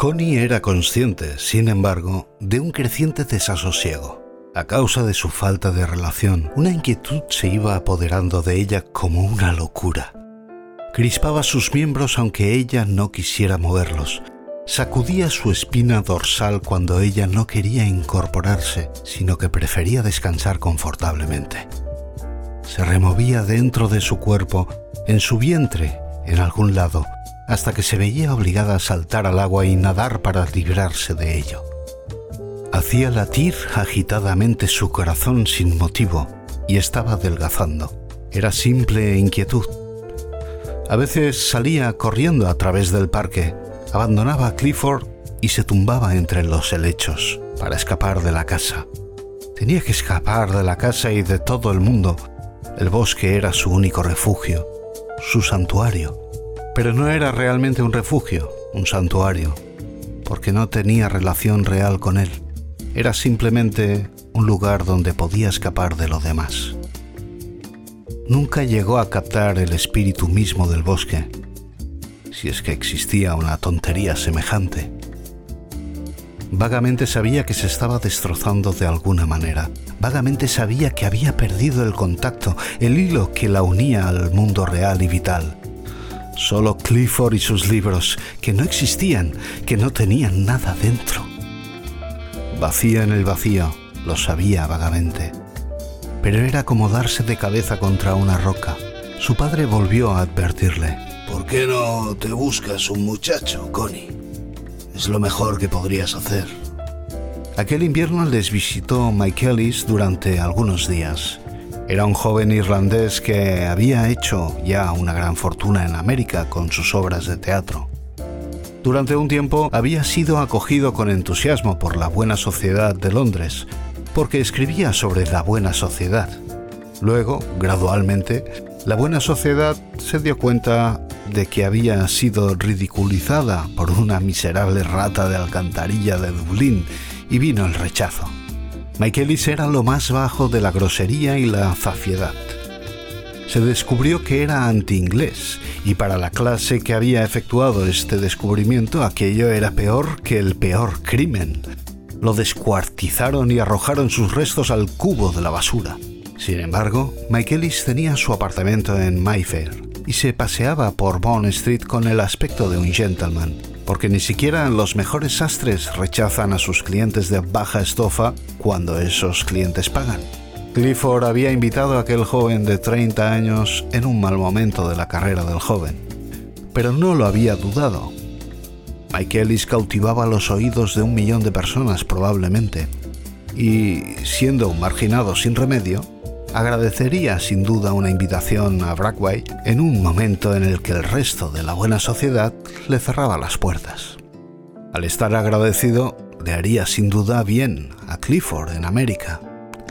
Connie era consciente, sin embargo, de un creciente desasosiego. A causa de su falta de relación, una inquietud se iba apoderando de ella como una locura. Crispaba sus miembros aunque ella no quisiera moverlos. Sacudía su espina dorsal cuando ella no quería incorporarse, sino que prefería descansar confortablemente. Se removía dentro de su cuerpo, en su vientre, en algún lado, hasta que se veía obligada a saltar al agua y nadar para librarse de ello. Hacía latir agitadamente su corazón sin motivo y estaba adelgazando. Era simple inquietud. A veces salía corriendo a través del parque, abandonaba a Clifford y se tumbaba entre los helechos para escapar de la casa. Tenía que escapar de la casa y de todo el mundo. El bosque era su único refugio, su santuario. Pero no era realmente un refugio, un santuario, porque no tenía relación real con él era simplemente un lugar donde podía escapar de lo demás. Nunca llegó a captar el espíritu mismo del bosque, si es que existía una tontería semejante. Vagamente sabía que se estaba destrozando de alguna manera. Vagamente sabía que había perdido el contacto, el hilo que la unía al mundo real y vital. Solo Clifford y sus libros, que no existían, que no tenían nada dentro. Vacía en el vacío, lo sabía vagamente. Pero era como darse de cabeza contra una roca. Su padre volvió a advertirle. ¿Por qué no te buscas un muchacho, Connie? Es lo mejor que podrías hacer. Aquel invierno les visitó Mike Ellis durante algunos días. Era un joven irlandés que había hecho ya una gran fortuna en América con sus obras de teatro. Durante un tiempo había sido acogido con entusiasmo por la buena sociedad de Londres, porque escribía sobre la buena sociedad. Luego, gradualmente, la buena sociedad se dio cuenta de que había sido ridiculizada por una miserable rata de alcantarilla de Dublín y vino el rechazo. Michaelis era lo más bajo de la grosería y la zafiedad se descubrió que era anti-inglés y para la clase que había efectuado este descubrimiento aquello era peor que el peor crimen. Lo descuartizaron y arrojaron sus restos al cubo de la basura. Sin embargo, Michaelis tenía su apartamento en Mayfair y se paseaba por Bond Street con el aspecto de un gentleman, porque ni siquiera los mejores sastres rechazan a sus clientes de baja estofa cuando esos clientes pagan. Clifford había invitado a aquel joven de 30 años en un mal momento de la carrera del joven, pero no lo había dudado. Michaelis cautivaba los oídos de un millón de personas probablemente, y siendo un marginado sin remedio, agradecería sin duda una invitación a Brackway en un momento en el que el resto de la buena sociedad le cerraba las puertas. Al estar agradecido, le haría sin duda bien a Clifford en América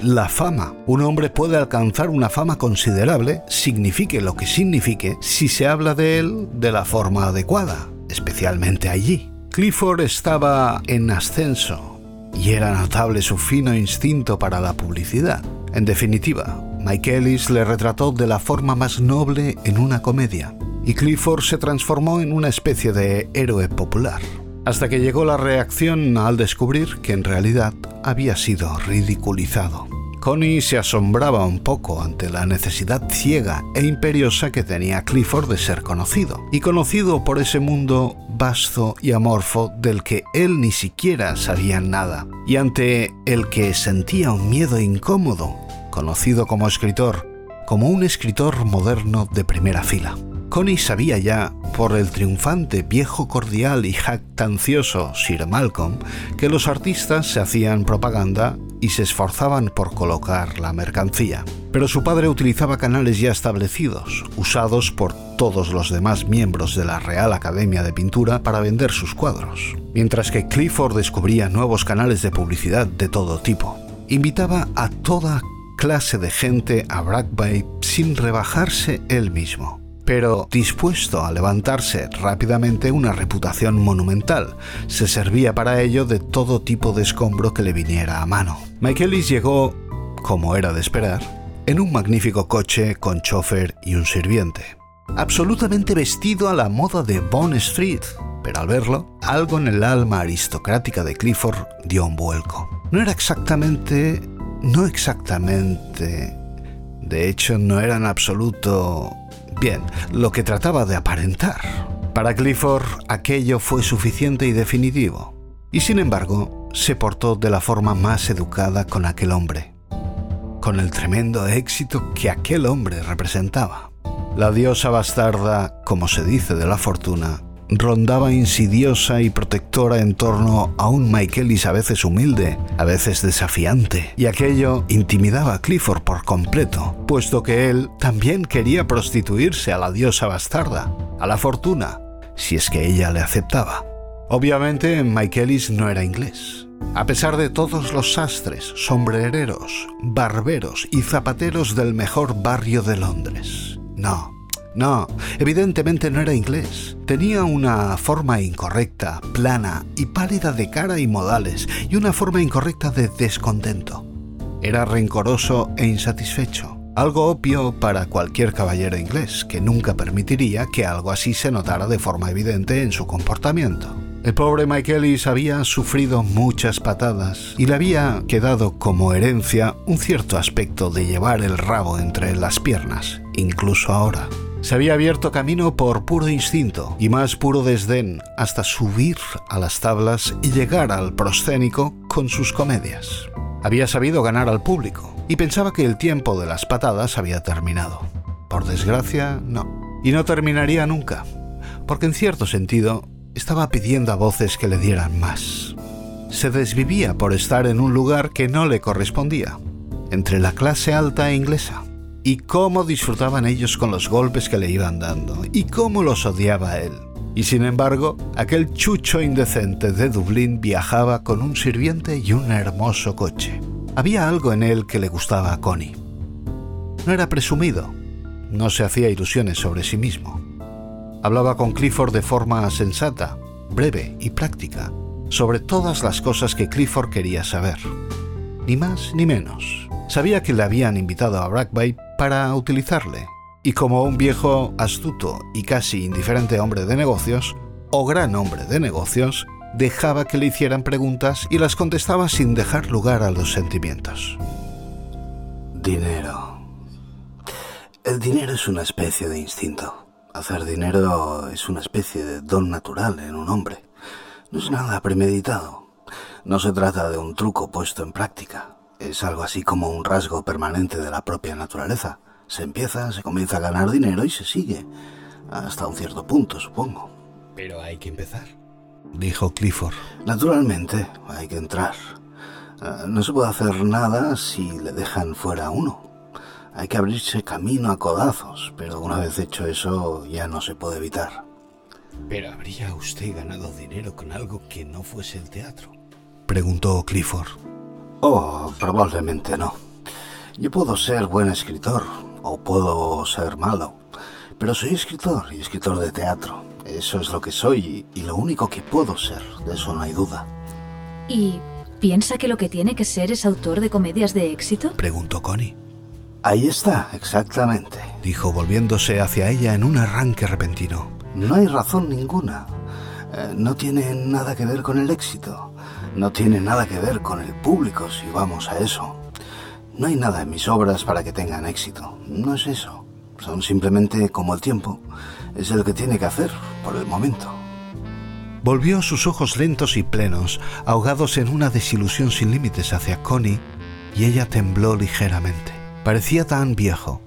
la fama. Un hombre puede alcanzar una fama considerable, signifique lo que signifique, si se habla de él de la forma adecuada, especialmente allí. Clifford estaba en ascenso y era notable su fino instinto para la publicidad. En definitiva, Mike Ellis le retrató de la forma más noble en una comedia, y Clifford se transformó en una especie de héroe popular hasta que llegó la reacción al descubrir que en realidad había sido ridiculizado. Connie se asombraba un poco ante la necesidad ciega e imperiosa que tenía Clifford de ser conocido, y conocido por ese mundo vasto y amorfo del que él ni siquiera sabía nada, y ante el que sentía un miedo incómodo, conocido como escritor, como un escritor moderno de primera fila. Connie sabía ya, por el triunfante, viejo cordial y jactancioso Sir Malcolm, que los artistas se hacían propaganda y se esforzaban por colocar la mercancía. Pero su padre utilizaba canales ya establecidos, usados por todos los demás miembros de la Real Academia de Pintura para vender sus cuadros, mientras que Clifford descubría nuevos canales de publicidad de todo tipo. Invitaba a toda clase de gente a Black Bay sin rebajarse él mismo pero dispuesto a levantarse rápidamente una reputación monumental. Se servía para ello de todo tipo de escombro que le viniera a mano. Michaelis llegó, como era de esperar, en un magnífico coche con chofer y un sirviente. Absolutamente vestido a la moda de Bond Street, pero al verlo, algo en el alma aristocrática de Clifford dio un vuelco. No era exactamente... no exactamente... De hecho, no era en absoluto... Bien, lo que trataba de aparentar. Para Clifford aquello fue suficiente y definitivo. Y sin embargo, se portó de la forma más educada con aquel hombre, con el tremendo éxito que aquel hombre representaba. La diosa bastarda, como se dice de la fortuna, rondaba insidiosa y protectora en torno a un Michaelis a veces humilde, a veces desafiante, y aquello intimidaba a Clifford por completo, puesto que él también quería prostituirse a la diosa bastarda, a la fortuna, si es que ella le aceptaba. Obviamente, Michaelis no era inglés. A pesar de todos los sastres, sombrereros, barberos y zapateros del mejor barrio de Londres. No, no, evidentemente no era inglés. Tenía una forma incorrecta, plana y pálida de cara y modales, y una forma incorrecta de descontento. Era rencoroso e insatisfecho, algo obvio para cualquier caballero inglés, que nunca permitiría que algo así se notara de forma evidente en su comportamiento. El pobre Michaelis había sufrido muchas patadas y le había quedado como herencia un cierto aspecto de llevar el rabo entre las piernas, incluso ahora. Se había abierto camino por puro instinto y más puro desdén hasta subir a las tablas y llegar al proscénico con sus comedias. Había sabido ganar al público y pensaba que el tiempo de las patadas había terminado. Por desgracia, no. Y no terminaría nunca, porque en cierto sentido estaba pidiendo a voces que le dieran más. Se desvivía por estar en un lugar que no le correspondía, entre la clase alta e inglesa. Y cómo disfrutaban ellos con los golpes que le iban dando, y cómo los odiaba él. Y sin embargo, aquel chucho indecente de Dublín viajaba con un sirviente y un hermoso coche. Había algo en él que le gustaba a Connie. No era presumido, no se hacía ilusiones sobre sí mismo. Hablaba con Clifford de forma sensata, breve y práctica, sobre todas las cosas que Clifford quería saber. Ni más ni menos. Sabía que le habían invitado a Black para utilizarle, y como un viejo astuto y casi indiferente hombre de negocios, o gran hombre de negocios, dejaba que le hicieran preguntas y las contestaba sin dejar lugar a los sentimientos. Dinero. El dinero es una especie de instinto. Hacer dinero es una especie de don natural en un hombre. No es nada premeditado. No se trata de un truco puesto en práctica. Es algo así como un rasgo permanente de la propia naturaleza. Se empieza, se comienza a ganar dinero y se sigue. Hasta un cierto punto, supongo. Pero hay que empezar, dijo Clifford. Naturalmente, hay que entrar. Ah, no se puede hacer nada si le dejan fuera a uno. Hay que abrirse camino a codazos, pero una vez hecho eso ya no se puede evitar. ¿Pero habría usted ganado dinero con algo que no fuese el teatro? Preguntó Clifford. Oh, probablemente no. Yo puedo ser buen escritor o puedo ser malo, pero soy escritor y escritor de teatro. Eso es lo que soy y lo único que puedo ser, de eso no hay duda. ¿Y piensa que lo que tiene que ser es autor de comedias de éxito? Preguntó Connie. Ahí está, exactamente. Dijo volviéndose hacia ella en un arranque repentino. No hay razón ninguna. Eh, no tiene nada que ver con el éxito. No tiene nada que ver con el público, si vamos a eso. No hay nada en mis obras para que tengan éxito. No es eso. Son simplemente como el tiempo. Es el que tiene que hacer por el momento. Volvió sus ojos lentos y plenos, ahogados en una desilusión sin límites hacia Connie, y ella tembló ligeramente. Parecía tan viejo,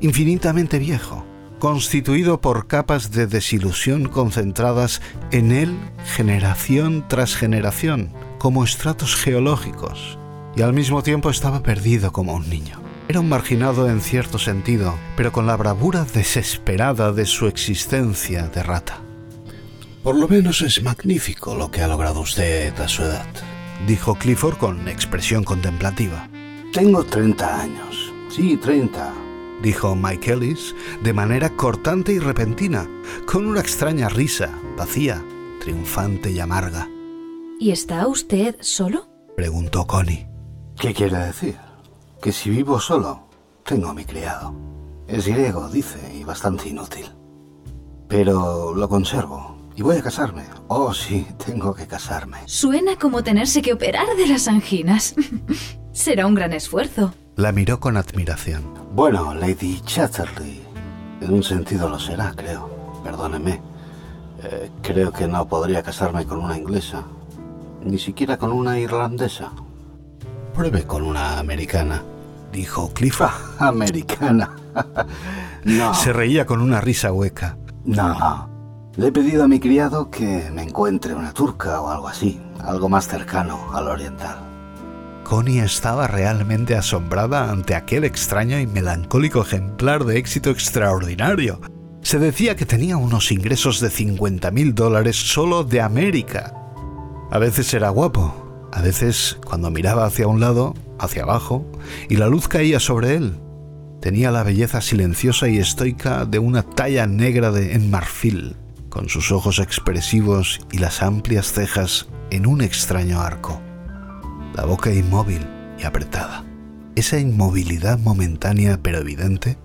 infinitamente viejo, constituido por capas de desilusión concentradas en él generación tras generación, como estratos geológicos, y al mismo tiempo estaba perdido como un niño. Era un marginado en cierto sentido, pero con la bravura desesperada de su existencia de rata. Por lo menos es magnífico lo que ha logrado usted a su edad, dijo Clifford con expresión contemplativa. Tengo 30 años. Sí, 30 dijo Mike Ellis de manera cortante y repentina, con una extraña risa, vacía, triunfante y amarga. ¿Y está usted solo? preguntó Connie. ¿Qué quiere decir? Que si vivo solo, tengo a mi criado. Es griego, dice, y bastante inútil. Pero lo conservo, Y voy a casarme. Oh, sí, tengo que casarme. Suena como tenerse que operar de las anginas. Será un gran esfuerzo. La miró con admiración. Bueno, Lady Chatterley, en un sentido lo será, creo. Perdóneme. Eh, creo que no podría casarme con una inglesa, ni siquiera con una irlandesa. Pruebe con una americana, dijo Clifford. americana. no. Se reía con una risa hueca. No, no. Le he pedido a mi criado que me encuentre una turca o algo así, algo más cercano al oriental. Connie estaba realmente asombrada ante aquel extraño y melancólico ejemplar de éxito extraordinario. Se decía que tenía unos ingresos de 50 mil dólares solo de América. A veces era guapo, a veces cuando miraba hacia un lado, hacia abajo, y la luz caía sobre él. Tenía la belleza silenciosa y estoica de una talla negra de en marfil con sus ojos expresivos y las amplias cejas en un extraño arco, la boca inmóvil y apretada. Esa inmovilidad momentánea pero evidente,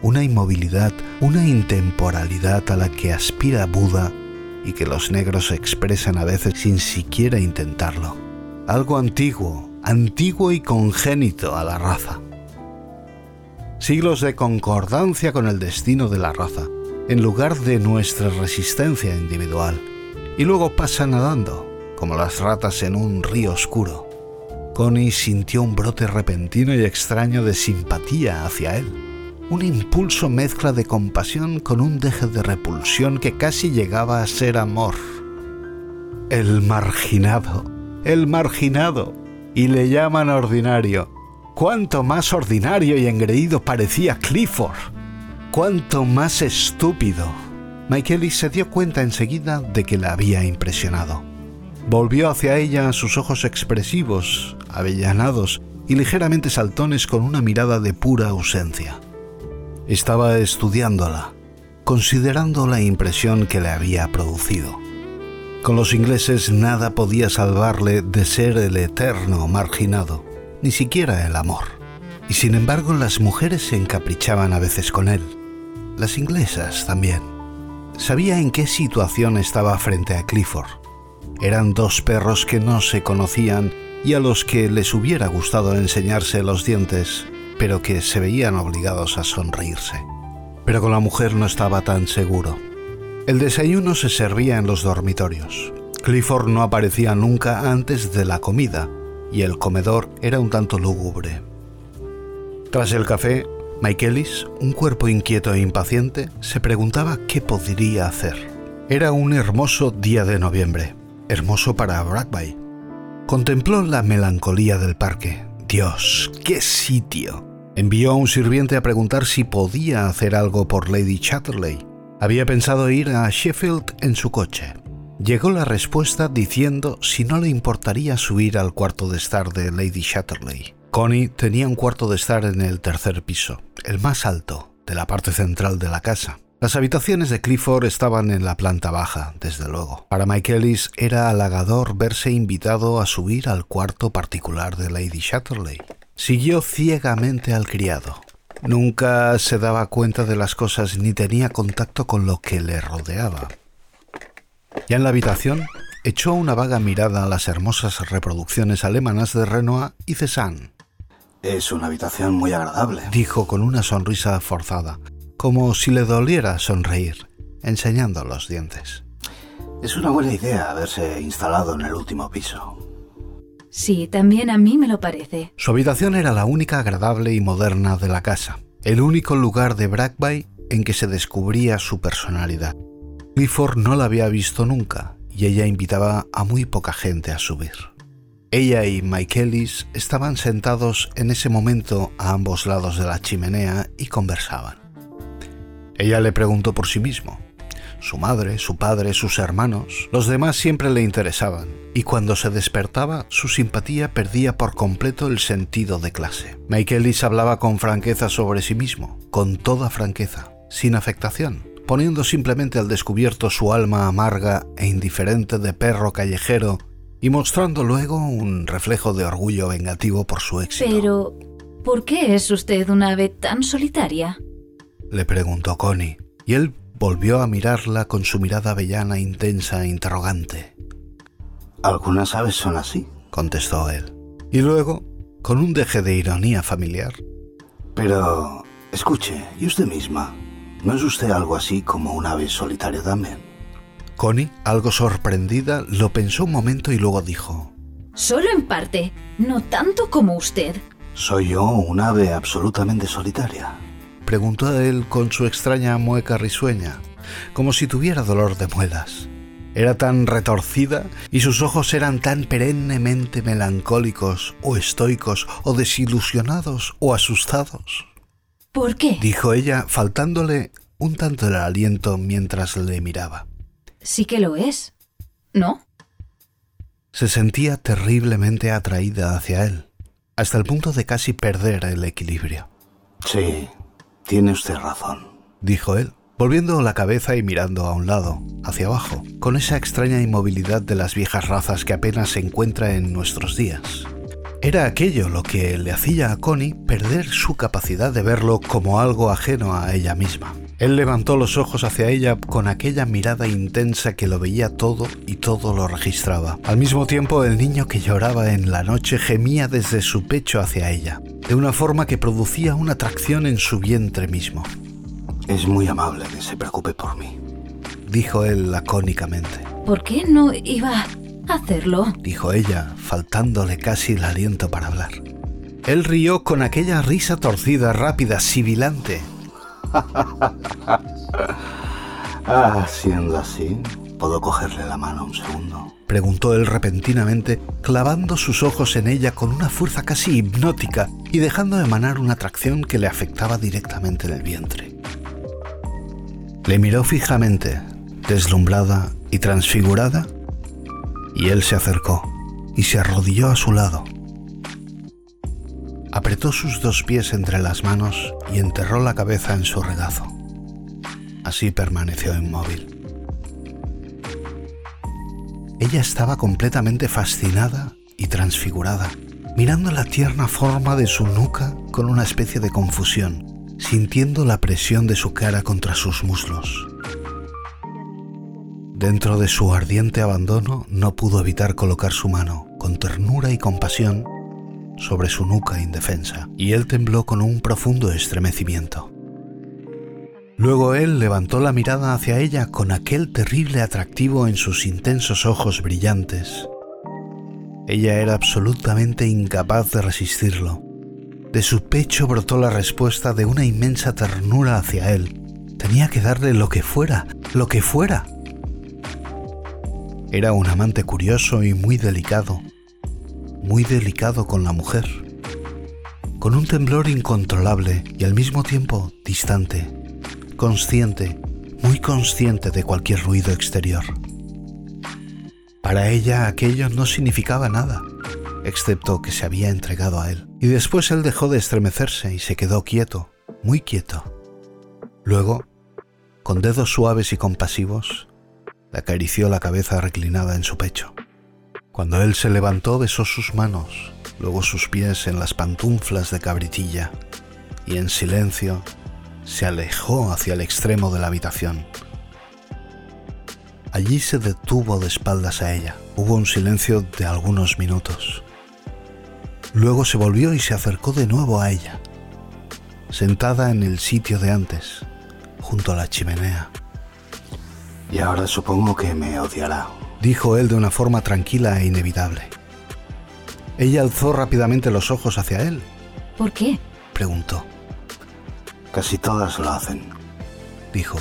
una inmovilidad, una intemporalidad a la que aspira Buda y que los negros expresan a veces sin siquiera intentarlo. Algo antiguo, antiguo y congénito a la raza. Siglos de concordancia con el destino de la raza en lugar de nuestra resistencia individual, y luego pasa nadando, como las ratas en un río oscuro. Connie sintió un brote repentino y extraño de simpatía hacia él, un impulso mezcla de compasión con un deje de repulsión que casi llegaba a ser amor. El marginado, el marginado, y le llaman ordinario. Cuánto más ordinario y engreído parecía Clifford cuánto más estúpido. Michaelis se dio cuenta enseguida de que la había impresionado. Volvió hacia ella sus ojos expresivos, avellanados y ligeramente saltones con una mirada de pura ausencia. Estaba estudiándola, considerando la impresión que le había producido. Con los ingleses nada podía salvarle de ser el eterno marginado, ni siquiera el amor. Y sin embargo las mujeres se encaprichaban a veces con él las inglesas también. Sabía en qué situación estaba frente a Clifford. Eran dos perros que no se conocían y a los que les hubiera gustado enseñarse los dientes, pero que se veían obligados a sonreírse. Pero con la mujer no estaba tan seguro. El desayuno se servía en los dormitorios. Clifford no aparecía nunca antes de la comida y el comedor era un tanto lúgubre. Tras el café, Michaelis, un cuerpo inquieto e impaciente, se preguntaba qué podría hacer. Era un hermoso día de noviembre, hermoso para Bradby. Contempló la melancolía del parque. Dios, qué sitio. Envió a un sirviente a preguntar si podía hacer algo por Lady Chatterley. Había pensado ir a Sheffield en su coche. Llegó la respuesta diciendo si no le importaría subir al cuarto de estar de Lady Chatterley. Connie tenía un cuarto de estar en el tercer piso, el más alto, de la parte central de la casa. Las habitaciones de Clifford estaban en la planta baja, desde luego. Para Michaelis era halagador verse invitado a subir al cuarto particular de Lady Chatterley. Siguió ciegamente al criado. Nunca se daba cuenta de las cosas ni tenía contacto con lo que le rodeaba. Ya en la habitación, echó una vaga mirada a las hermosas reproducciones alemanas de Renoir y Cézanne. Es una habitación muy agradable, dijo con una sonrisa forzada, como si le doliera sonreír, enseñando los dientes. Es una buena idea haberse instalado en el último piso. Sí, también a mí me lo parece. Su habitación era la única agradable y moderna de la casa, el único lugar de Brackby en que se descubría su personalidad. Clifford no la había visto nunca y ella invitaba a muy poca gente a subir. Ella y Michaelis estaban sentados en ese momento a ambos lados de la chimenea y conversaban. Ella le preguntó por sí mismo. Su madre, su padre, sus hermanos, los demás siempre le interesaban, y cuando se despertaba su simpatía perdía por completo el sentido de clase. Michaelis hablaba con franqueza sobre sí mismo, con toda franqueza, sin afectación, poniendo simplemente al descubierto su alma amarga e indiferente de perro callejero y mostrando luego un reflejo de orgullo vengativo por su éxito. Pero, ¿por qué es usted una ave tan solitaria? Le preguntó Connie, y él volvió a mirarla con su mirada avellana, intensa e interrogante. Algunas aves son así, contestó él. Y luego, con un deje de ironía familiar. Pero, escuche, ¿y usted misma? ¿No es usted algo así como un ave solitaria también? Connie, algo sorprendida, lo pensó un momento y luego dijo. Solo en parte, no tanto como usted. ¿Soy yo un ave absolutamente solitaria? Preguntó él con su extraña mueca risueña, como si tuviera dolor de muelas. Era tan retorcida y sus ojos eran tan perennemente melancólicos o estoicos o desilusionados o asustados. ¿Por qué? Dijo ella, faltándole un tanto el aliento mientras le miraba. Sí que lo es, ¿no? Se sentía terriblemente atraída hacia él, hasta el punto de casi perder el equilibrio. Sí, tiene usted razón, dijo él, volviendo la cabeza y mirando a un lado, hacia abajo, con esa extraña inmovilidad de las viejas razas que apenas se encuentra en nuestros días. Era aquello lo que le hacía a Connie perder su capacidad de verlo como algo ajeno a ella misma. Él levantó los ojos hacia ella con aquella mirada intensa que lo veía todo y todo lo registraba. Al mismo tiempo, el niño que lloraba en la noche gemía desde su pecho hacia ella, de una forma que producía una atracción en su vientre mismo. Es muy amable que se preocupe por mí, dijo él lacónicamente. ¿Por qué no iba a hacerlo? dijo ella, faltándole casi el aliento para hablar. Él rió con aquella risa torcida, rápida, sibilante. ah, siendo así, ¿puedo cogerle la mano un segundo? Preguntó él repentinamente, clavando sus ojos en ella con una fuerza casi hipnótica y dejando emanar una atracción que le afectaba directamente en el vientre. Le miró fijamente, deslumbrada y transfigurada, y él se acercó y se arrodilló a su lado. Apretó sus dos pies entre las manos y enterró la cabeza en su regazo. Así permaneció inmóvil. Ella estaba completamente fascinada y transfigurada, mirando la tierna forma de su nuca con una especie de confusión sintiendo la presión de su cara contra sus muslos. Dentro de su ardiente abandono no pudo evitar colocar su mano, con ternura y compasión, sobre su nuca indefensa, y él tembló con un profundo estremecimiento. Luego él levantó la mirada hacia ella con aquel terrible atractivo en sus intensos ojos brillantes. Ella era absolutamente incapaz de resistirlo, de su pecho brotó la respuesta de una inmensa ternura hacia él. Tenía que darle lo que fuera, lo que fuera. Era un amante curioso y muy delicado, muy delicado con la mujer, con un temblor incontrolable y al mismo tiempo distante, consciente, muy consciente de cualquier ruido exterior. Para ella aquello no significaba nada excepto que se había entregado a él. Y después él dejó de estremecerse y se quedó quieto, muy quieto. Luego, con dedos suaves y compasivos, le acarició la cabeza reclinada en su pecho. Cuando él se levantó besó sus manos, luego sus pies en las pantuflas de cabritilla, y en silencio se alejó hacia el extremo de la habitación. Allí se detuvo de espaldas a ella. Hubo un silencio de algunos minutos. Luego se volvió y se acercó de nuevo a ella, sentada en el sitio de antes, junto a la chimenea. Y ahora supongo que me odiará, dijo él de una forma tranquila e inevitable. Ella alzó rápidamente los ojos hacia él. ¿Por qué? preguntó. Casi todas lo hacen, dijo.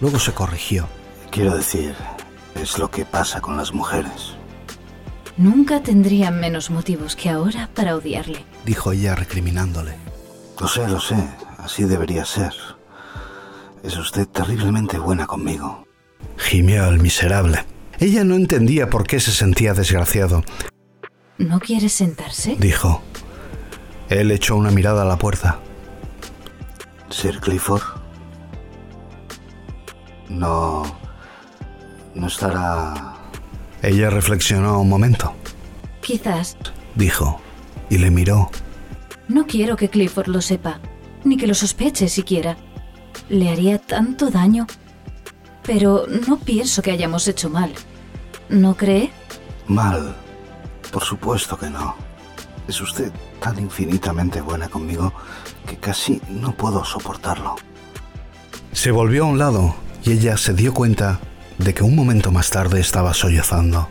Luego se corrigió. Quiero decir, es lo que pasa con las mujeres. Nunca tendría menos motivos que ahora para odiarle, dijo ella recriminándole. Lo sé, lo sé, así debería ser. Es usted terriblemente buena conmigo. Gimió el miserable. Ella no entendía por qué se sentía desgraciado. ¿No quiere sentarse? Dijo. Él echó una mirada a la puerta. Sir Clifford. No... No estará ella reflexionó un momento. Quizás, dijo, y le miró. No quiero que Clifford lo sepa, ni que lo sospeche siquiera. le haría tanto daño. Pero no pienso que hayamos hecho mal. ¿No cree? Mal. Por supuesto que no. Es usted tan infinitamente buena conmigo que casi no puedo soportarlo. Se volvió a un lado y ella se dio cuenta de que un momento más tarde estaba sollozando.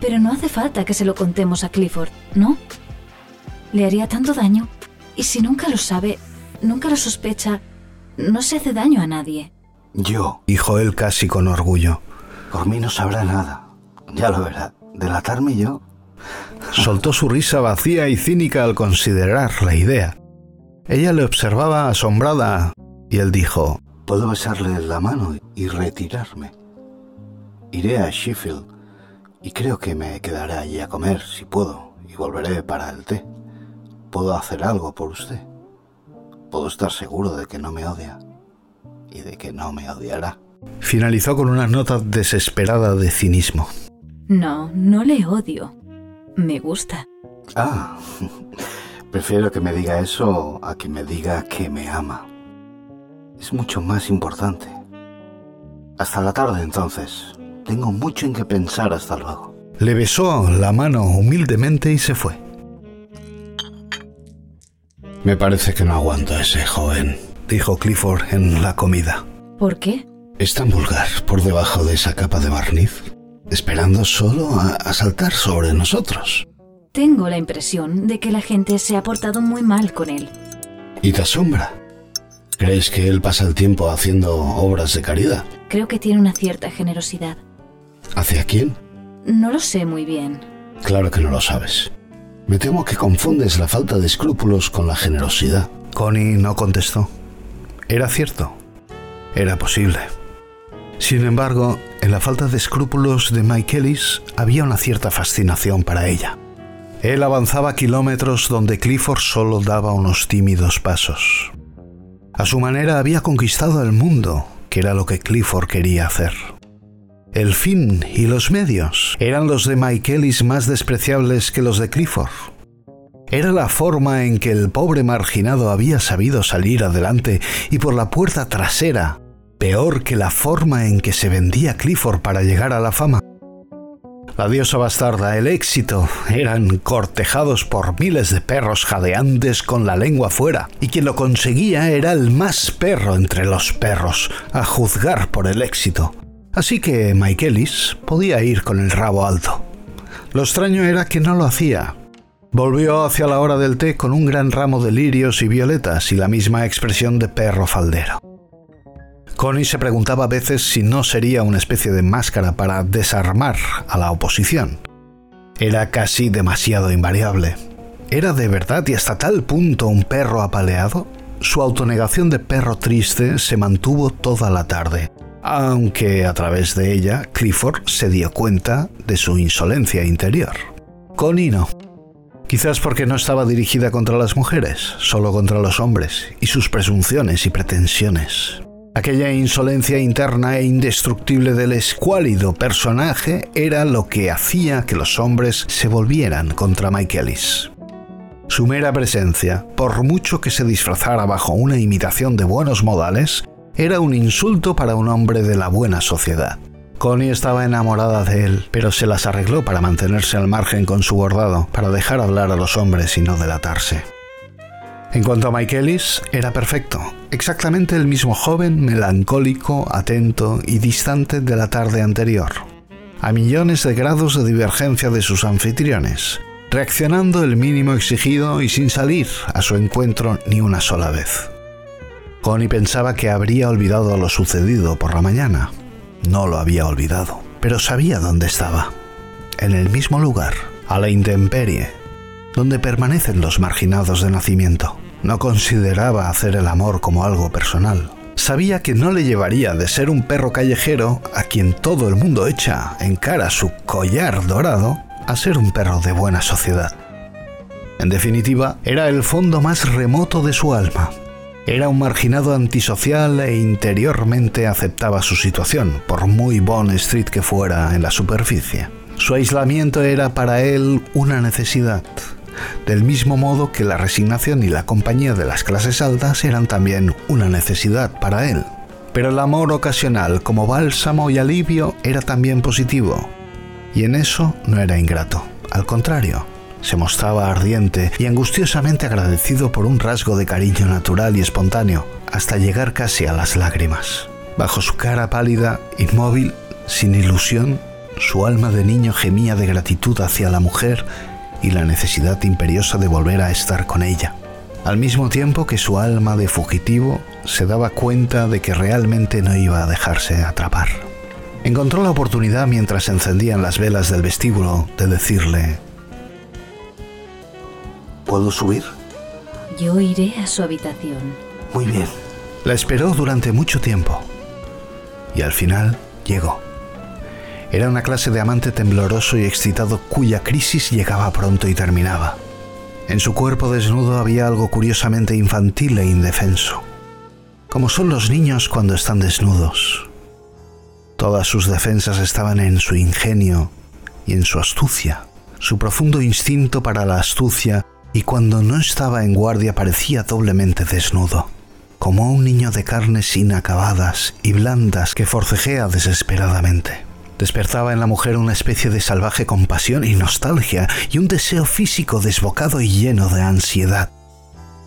Pero no hace falta que se lo contemos a Clifford, ¿no? Le haría tanto daño. Y si nunca lo sabe, nunca lo sospecha, no se hace daño a nadie. Yo, Dijo él casi con orgullo. por mí no sabrá nada. Ya lo verá. Delatarme yo. Soltó su risa vacía y cínica al considerar la idea. Ella le observaba asombrada y él dijo, Puedo besarle la mano y retirarme. Iré a Sheffield y creo que me quedaré allí a comer si puedo y volveré para el té. Puedo hacer algo por usted. Puedo estar seguro de que no me odia y de que no me odiará. finalizó con una nota desesperada de cinismo. No, no le odio. Me gusta. Ah, prefiero que me diga eso a que me diga que me ama. Es mucho más importante. Hasta la tarde entonces. Tengo mucho en que pensar hasta luego. Le besó la mano humildemente y se fue. Me parece que no aguanto a ese joven. Dijo Clifford en la comida. ¿Por qué? Es tan vulgar por debajo de esa capa de barniz, esperando solo a, a saltar sobre nosotros. Tengo la impresión de que la gente se ha portado muy mal con él. ¿Y te asombra? ¿Crees que él pasa el tiempo haciendo obras de caridad? Creo que tiene una cierta generosidad. ¿Hacia quién? No lo sé muy bien. Claro que no lo sabes. Me temo que confundes la falta de escrúpulos con la generosidad. Connie no contestó. Era cierto. Era posible. Sin embargo, en la falta de escrúpulos de Mike Ellis había una cierta fascinación para ella. Él avanzaba kilómetros donde Clifford solo daba unos tímidos pasos. A su manera había conquistado el mundo, que era lo que Clifford quería hacer. El fin y los medios eran los de Mike Ellis más despreciables que los de Clifford. Era la forma en que el pobre marginado había sabido salir adelante y por la puerta trasera, peor que la forma en que se vendía Clifford para llegar a la fama. La diosa bastarda, el éxito, eran cortejados por miles de perros jadeantes con la lengua fuera, y quien lo conseguía era el más perro entre los perros, a juzgar por el éxito. Así que Mike Ellis podía ir con el rabo alto. Lo extraño era que no lo hacía. Volvió hacia la hora del té con un gran ramo de lirios y violetas y la misma expresión de perro faldero. Connie se preguntaba a veces si no sería una especie de máscara para desarmar a la oposición. Era casi demasiado invariable. ¿Era de verdad y hasta tal punto un perro apaleado? Su autonegación de perro triste se mantuvo toda la tarde, aunque a través de ella Clifford se dio cuenta de su insolencia interior. Connie no. Quizás porque no estaba dirigida contra las mujeres, solo contra los hombres y sus presunciones y pretensiones. Aquella insolencia interna e indestructible del escuálido personaje era lo que hacía que los hombres se volvieran contra Mike Ellis. Su mera presencia, por mucho que se disfrazara bajo una imitación de buenos modales, era un insulto para un hombre de la buena sociedad. Connie estaba enamorada de él, pero se las arregló para mantenerse al margen con su bordado, para dejar hablar a los hombres y no delatarse. En cuanto a Mike Ellis, era perfecto, exactamente el mismo joven melancólico, atento y distante de la tarde anterior, a millones de grados de divergencia de sus anfitriones, reaccionando el mínimo exigido y sin salir a su encuentro ni una sola vez. Connie pensaba que habría olvidado lo sucedido por la mañana. No lo había olvidado, pero sabía dónde estaba. En el mismo lugar, a la intemperie, donde permanecen los marginados de nacimiento. No consideraba hacer el amor como algo personal. Sabía que no le llevaría de ser un perro callejero a quien todo el mundo echa en cara su collar dorado a ser un perro de buena sociedad. En definitiva, era el fondo más remoto de su alma. Era un marginado antisocial e interiormente aceptaba su situación, por muy Bond Street que fuera en la superficie. Su aislamiento era para él una necesidad, del mismo modo que la resignación y la compañía de las clases altas eran también una necesidad para él. Pero el amor ocasional como bálsamo y alivio era también positivo. Y en eso no era ingrato. Al contrario, se mostraba ardiente y angustiosamente agradecido por un rasgo de cariño natural y espontáneo, hasta llegar casi a las lágrimas. Bajo su cara pálida, inmóvil, sin ilusión, su alma de niño gemía de gratitud hacia la mujer y la necesidad imperiosa de volver a estar con ella, al mismo tiempo que su alma de fugitivo se daba cuenta de que realmente no iba a dejarse atrapar. Encontró la oportunidad mientras encendían las velas del vestíbulo de decirle, ¿Puedo subir? Yo iré a su habitación. Muy bien. La esperó durante mucho tiempo y al final llegó. Era una clase de amante tembloroso y excitado cuya crisis llegaba pronto y terminaba. En su cuerpo desnudo había algo curiosamente infantil e indefenso, como son los niños cuando están desnudos. Todas sus defensas estaban en su ingenio y en su astucia, su profundo instinto para la astucia y cuando no estaba en guardia parecía doblemente desnudo, como un niño de carnes inacabadas y blandas que forcejea desesperadamente despertaba en la mujer una especie de salvaje compasión y nostalgia y un deseo físico desbocado y lleno de ansiedad.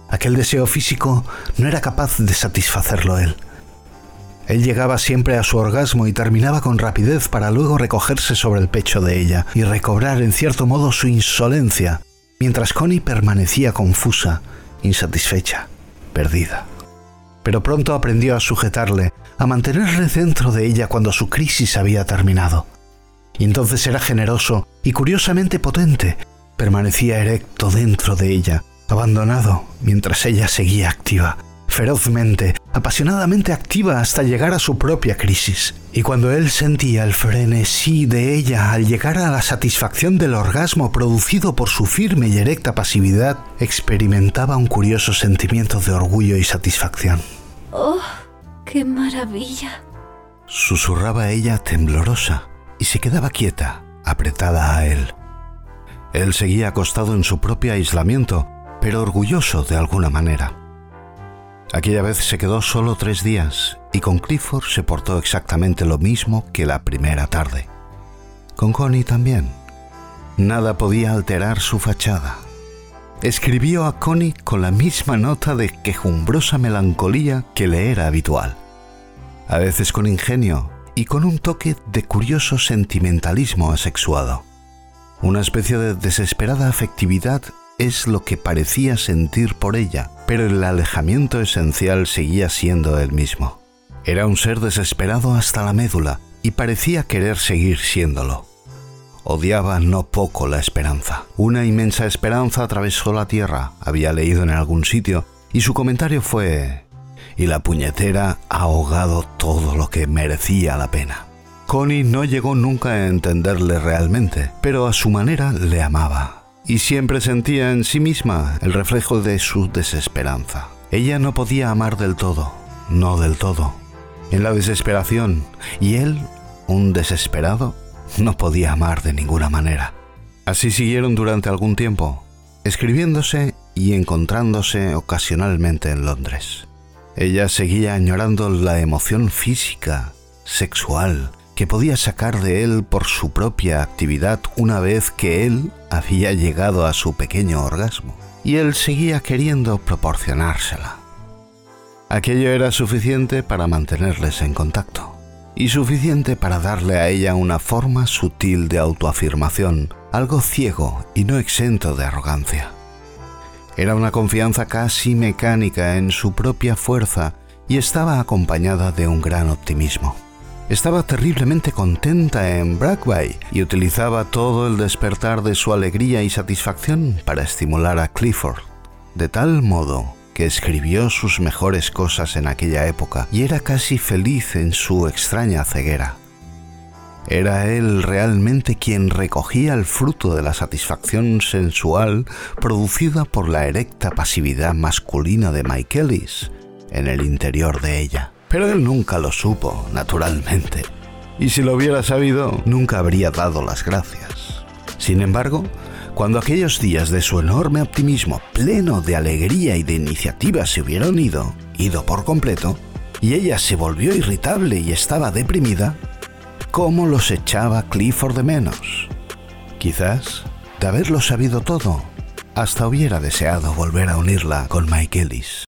Aquel deseo físico no era capaz de satisfacerlo él. Él llegaba siempre a su orgasmo y terminaba con rapidez para luego recogerse sobre el pecho de ella y recobrar en cierto modo su insolencia, mientras Connie permanecía confusa, insatisfecha, perdida. Pero pronto aprendió a sujetarle a mantenerle dentro de ella cuando su crisis había terminado. Y entonces era generoso y curiosamente potente. Permanecía erecto dentro de ella, abandonado, mientras ella seguía activa, ferozmente, apasionadamente activa hasta llegar a su propia crisis. Y cuando él sentía el frenesí de ella al llegar a la satisfacción del orgasmo producido por su firme y erecta pasividad, experimentaba un curioso sentimiento de orgullo y satisfacción. ¡Oh! ¡Qué maravilla! Susurraba ella temblorosa y se quedaba quieta, apretada a él. Él seguía acostado en su propio aislamiento, pero orgulloso de alguna manera. Aquella vez se quedó solo tres días y con Clifford se portó exactamente lo mismo que la primera tarde. Con Connie también. Nada podía alterar su fachada. Escribió a Connie con la misma nota de quejumbrosa melancolía que le era habitual. A veces con ingenio y con un toque de curioso sentimentalismo asexuado. Una especie de desesperada afectividad es lo que parecía sentir por ella, pero el alejamiento esencial seguía siendo el mismo. Era un ser desesperado hasta la médula y parecía querer seguir siéndolo. Odiaba no poco la esperanza. Una inmensa esperanza atravesó la tierra, había leído en algún sitio, y su comentario fue... Y la puñetera ha ahogado todo lo que merecía la pena. Connie no llegó nunca a entenderle realmente, pero a su manera le amaba, y siempre sentía en sí misma el reflejo de su desesperanza. Ella no podía amar del todo, no del todo. En la desesperación, y él, un desesperado, no podía amar de ninguna manera. Así siguieron durante algún tiempo, escribiéndose y encontrándose ocasionalmente en Londres. Ella seguía añorando la emoción física, sexual, que podía sacar de él por su propia actividad una vez que él había llegado a su pequeño orgasmo, y él seguía queriendo proporcionársela. Aquello era suficiente para mantenerles en contacto y suficiente para darle a ella una forma sutil de autoafirmación, algo ciego y no exento de arrogancia. Era una confianza casi mecánica en su propia fuerza y estaba acompañada de un gran optimismo. Estaba terriblemente contenta en Bragway y utilizaba todo el despertar de su alegría y satisfacción para estimular a Clifford, de tal modo que escribió sus mejores cosas en aquella época y era casi feliz en su extraña ceguera. Era él realmente quien recogía el fruto de la satisfacción sensual producida por la erecta pasividad masculina de Michaelis en el interior de ella. Pero él nunca lo supo, naturalmente. Y si lo hubiera sabido, nunca habría dado las gracias. Sin embargo, Cuando aquellos días de su enorme optimismo, pleno de alegría y de iniciativa, se hubieron ido, ido por completo, y ella se volvió irritable y estaba deprimida, ¿cómo los echaba Clifford de menos? Quizás, de haberlo sabido todo, hasta hubiera deseado volver a unirla con Mike Ellis.